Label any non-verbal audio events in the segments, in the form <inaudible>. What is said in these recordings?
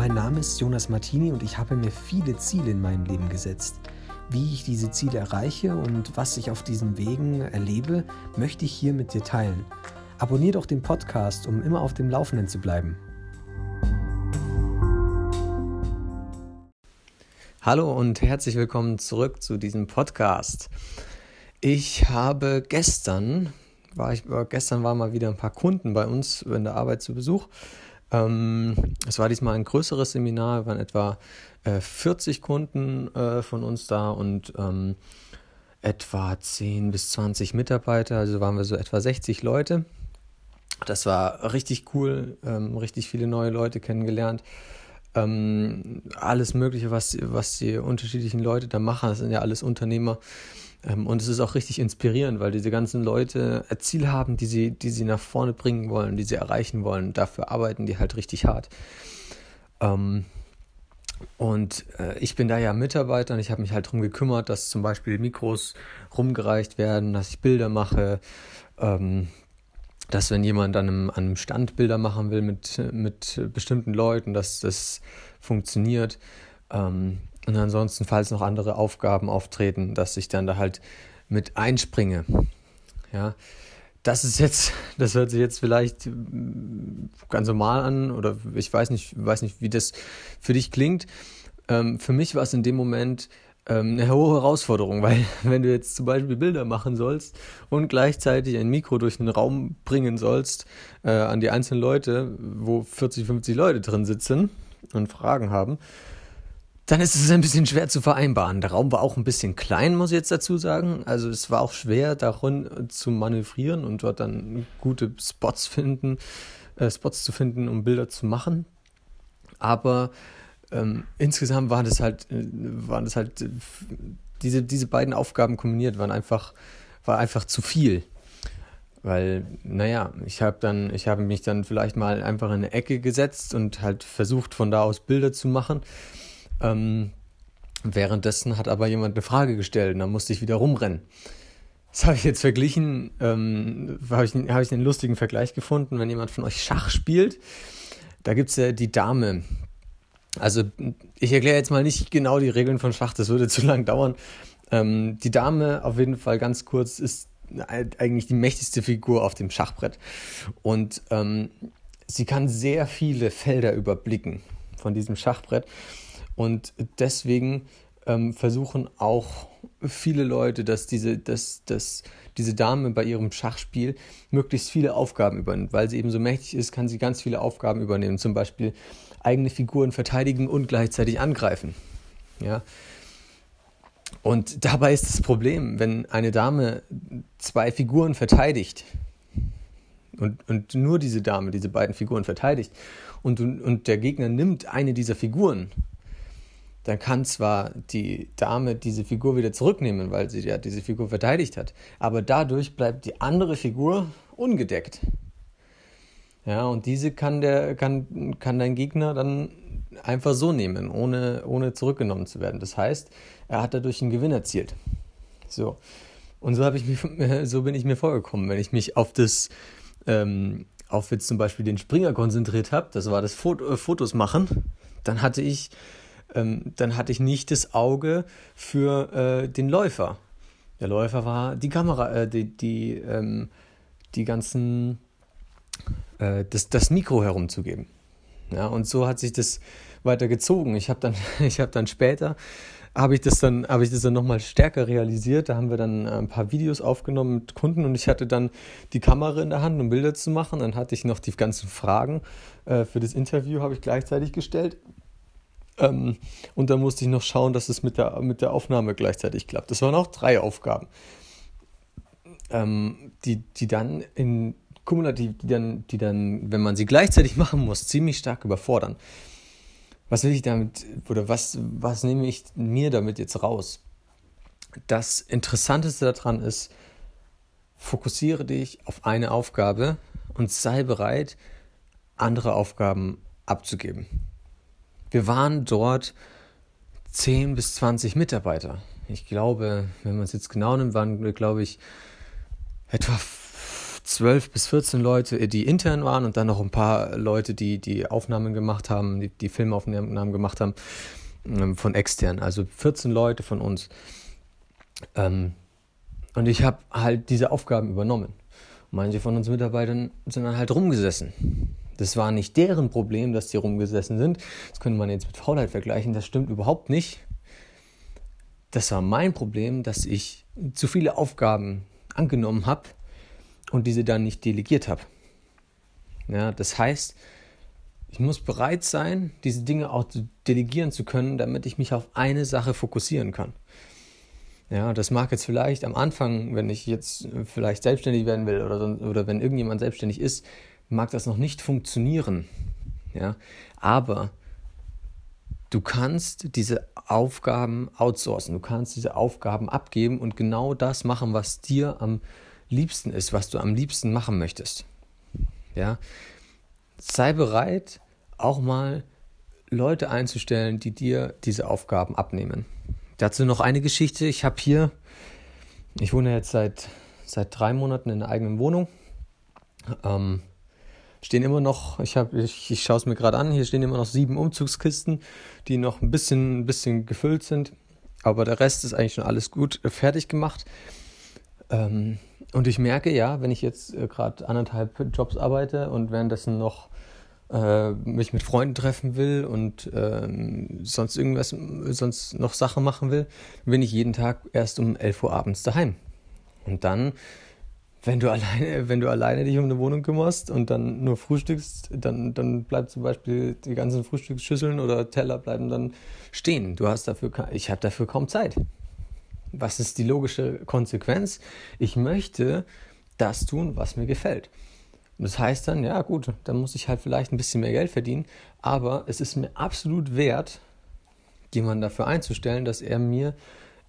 Mein Name ist Jonas Martini und ich habe mir viele Ziele in meinem Leben gesetzt. Wie ich diese Ziele erreiche und was ich auf diesen Wegen erlebe, möchte ich hier mit dir teilen. Abonnier doch den Podcast, um immer auf dem Laufenden zu bleiben. Hallo und herzlich willkommen zurück zu diesem Podcast. Ich habe gestern, war ich, gestern waren mal wieder ein paar Kunden bei uns in der Arbeit zu Besuch ähm, es war diesmal ein größeres Seminar, waren etwa äh, 40 Kunden äh, von uns da und ähm, etwa 10 bis 20 Mitarbeiter, also waren wir so etwa 60 Leute. Das war richtig cool, ähm, richtig viele neue Leute kennengelernt. Ähm, alles Mögliche, was, was die unterschiedlichen Leute da machen, das sind ja alles Unternehmer. Ähm, und es ist auch richtig inspirierend, weil diese ganzen Leute ein Ziel haben, die sie, die sie nach vorne bringen wollen, die sie erreichen wollen. Dafür arbeiten die halt richtig hart. Ähm, und äh, ich bin da ja Mitarbeiter und ich habe mich halt darum gekümmert, dass zum Beispiel Mikros rumgereicht werden, dass ich Bilder mache, ähm, dass wenn jemand an einem, an einem Stand Bilder machen will mit, mit bestimmten Leuten, dass das funktioniert. Ähm, und ansonsten, falls noch andere Aufgaben auftreten, dass ich dann da halt mit einspringe. Ja, das ist jetzt, das hört sich jetzt vielleicht ganz normal an oder ich weiß nicht, weiß nicht, wie das für dich klingt. Ähm, für mich war es in dem Moment ähm, eine hohe Herausforderung, <laughs> weil wenn du jetzt zum Beispiel Bilder machen sollst und gleichzeitig ein Mikro durch den Raum bringen sollst äh, an die einzelnen Leute, wo 40, 50 Leute drin sitzen und Fragen haben, dann ist es ein bisschen schwer zu vereinbaren. Der Raum war auch ein bisschen klein, muss ich jetzt dazu sagen. Also es war auch schwer, darin zu manövrieren und dort dann gute Spots finden, äh, Spots zu finden, um Bilder zu machen. Aber ähm, insgesamt waren das halt, äh, waren das halt äh, diese, diese beiden Aufgaben kombiniert, waren einfach, war einfach zu viel. Weil, naja, ich habe dann, mich dann vielleicht mal einfach in eine Ecke gesetzt und halt versucht, von da aus Bilder zu machen. Ähm, währenddessen hat aber jemand eine Frage gestellt und dann musste ich wieder rumrennen. Das habe ich jetzt verglichen, ähm, habe ich, hab ich einen lustigen Vergleich gefunden, wenn jemand von euch Schach spielt. Da gibt es ja die Dame. Also ich erkläre jetzt mal nicht genau die Regeln von Schach, das würde zu lang dauern. Ähm, die Dame, auf jeden Fall ganz kurz, ist eigentlich die mächtigste Figur auf dem Schachbrett. Und ähm, sie kann sehr viele Felder überblicken von diesem Schachbrett. Und deswegen ähm, versuchen auch viele Leute, dass diese, dass, dass diese Dame bei ihrem Schachspiel möglichst viele Aufgaben übernimmt. Weil sie eben so mächtig ist, kann sie ganz viele Aufgaben übernehmen. Zum Beispiel eigene Figuren verteidigen und gleichzeitig angreifen. Ja. Und dabei ist das Problem, wenn eine Dame zwei Figuren verteidigt und, und nur diese Dame diese beiden Figuren verteidigt und, und der Gegner nimmt eine dieser Figuren dann kann zwar die Dame diese Figur wieder zurücknehmen, weil sie ja diese Figur verteidigt hat, aber dadurch bleibt die andere Figur ungedeckt. Ja, und diese kann, der, kann, kann dein Gegner dann einfach so nehmen, ohne, ohne zurückgenommen zu werden. Das heißt, er hat dadurch einen Gewinn erzielt. So. Und so, ich mich, <laughs> so bin ich mir vorgekommen, wenn ich mich auf das, ähm, auf jetzt zum Beispiel den Springer konzentriert habe, das war das Foto, äh, Fotos machen, dann hatte ich ähm, dann hatte ich nicht das Auge für äh, den Läufer. Der Läufer war die Kamera, äh, die, die, ähm, die ganzen, äh, das, das Mikro herumzugeben. Ja, und so hat sich das weiter gezogen. Ich habe dann, <laughs> habe dann später, habe ich das dann, habe dann nochmal stärker realisiert. Da haben wir dann ein paar Videos aufgenommen mit Kunden und ich hatte dann die Kamera in der Hand, um Bilder zu machen. Dann hatte ich noch die ganzen Fragen äh, für das Interview, habe ich gleichzeitig gestellt. Ähm, und dann musste ich noch schauen, dass es mit der, mit der Aufnahme gleichzeitig klappt. Das waren auch drei Aufgaben, ähm, die, die dann in kumulativ, die dann, die dann, wenn man sie gleichzeitig <laughs> machen muss, ziemlich stark überfordern. Was will ich damit, oder was, was nehme ich mir damit jetzt raus? Das Interessanteste daran ist, fokussiere dich auf eine Aufgabe und sei bereit, andere Aufgaben abzugeben. Wir waren dort 10 bis 20 Mitarbeiter. Ich glaube, wenn man es jetzt genau nimmt, waren wir, glaube ich, etwa zwölf bis 14 Leute, die intern waren und dann noch ein paar Leute, die die Aufnahmen gemacht haben, die, die Filmaufnahmen gemacht haben ähm, von extern. Also 14 Leute von uns. Ähm, und ich habe halt diese Aufgaben übernommen. Manche von uns Mitarbeitern sind dann halt rumgesessen. Das war nicht deren Problem, dass die rumgesessen sind. Das könnte man jetzt mit Faulheit vergleichen. Das stimmt überhaupt nicht. Das war mein Problem, dass ich zu viele Aufgaben angenommen habe und diese dann nicht delegiert habe. Ja, das heißt, ich muss bereit sein, diese Dinge auch delegieren zu können, damit ich mich auf eine Sache fokussieren kann. Ja, das mag jetzt vielleicht am Anfang, wenn ich jetzt vielleicht selbstständig werden will oder, oder wenn irgendjemand selbstständig ist, mag das noch nicht funktionieren. Ja, aber du kannst diese Aufgaben outsourcen, du kannst diese Aufgaben abgeben und genau das machen, was dir am liebsten ist, was du am liebsten machen möchtest. Ja, sei bereit, auch mal Leute einzustellen, die dir diese Aufgaben abnehmen. Dazu noch eine Geschichte. Ich habe hier, ich wohne jetzt seit, seit drei Monaten in einer eigenen Wohnung. Ähm, stehen immer noch, ich, ich, ich schaue es mir gerade an, hier stehen immer noch sieben Umzugskisten, die noch ein bisschen, ein bisschen gefüllt sind. Aber der Rest ist eigentlich schon alles gut fertig gemacht. Ähm, und ich merke ja, wenn ich jetzt äh, gerade anderthalb Jobs arbeite und währenddessen noch äh, mich mit Freunden treffen will und ähm, sonst irgendwas, sonst noch Sachen machen will, bin ich jeden Tag erst um 11 Uhr abends daheim. Und dann, wenn du <laughs> alleine, wenn du alleine dich um eine Wohnung kümmerst und dann nur frühstückst, dann, dann bleibt zum Beispiel die ganzen Frühstücksschüsseln oder Teller bleiben dann stehen. Du hast dafür, ich habe dafür kaum Zeit. Was ist die logische Konsequenz? Ich möchte das tun, was mir gefällt. Und das heißt dann, ja gut, dann muss ich halt vielleicht ein bisschen mehr Geld verdienen, aber es ist mir absolut wert, jemanden dafür einzustellen, dass er mir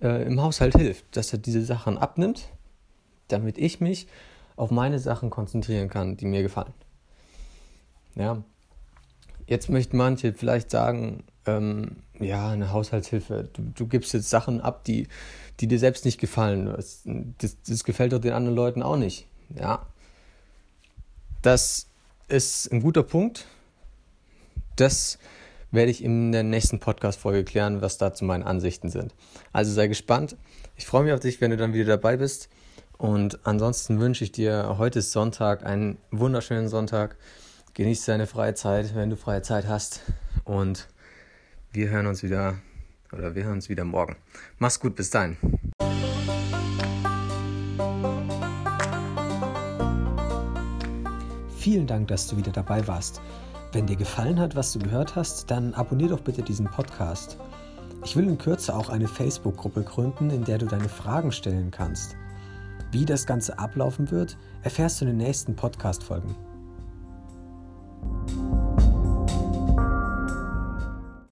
äh, im Haushalt hilft, dass er diese Sachen abnimmt, damit ich mich auf meine Sachen konzentrieren kann, die mir gefallen. Ja, jetzt möchten manche vielleicht sagen, ähm, ja, eine Haushaltshilfe, du, du, gibst jetzt Sachen ab, die, die dir selbst nicht gefallen. Das, das, das gefällt doch den anderen Leuten auch nicht. Ja, das ist ein guter Punkt. Das werde ich in der nächsten Podcast-Folge klären, was dazu meine Ansichten sind. Also sei gespannt. Ich freue mich auf dich, wenn du dann wieder dabei bist. Und ansonsten wünsche ich dir, heute Sonntag, einen wunderschönen Sonntag. Genieß deine freie Zeit, wenn du freie Zeit hast. Und wir hören uns wieder, oder wir hören uns wieder morgen. Mach's gut, bis dahin. Vielen Dank, dass du wieder dabei warst. Wenn dir gefallen hat, was du gehört hast, dann abonnier doch bitte diesen Podcast. Ich will in Kürze auch eine Facebook-Gruppe gründen, in der du deine Fragen stellen kannst. Wie das Ganze ablaufen wird, erfährst du in den nächsten Podcast-Folgen.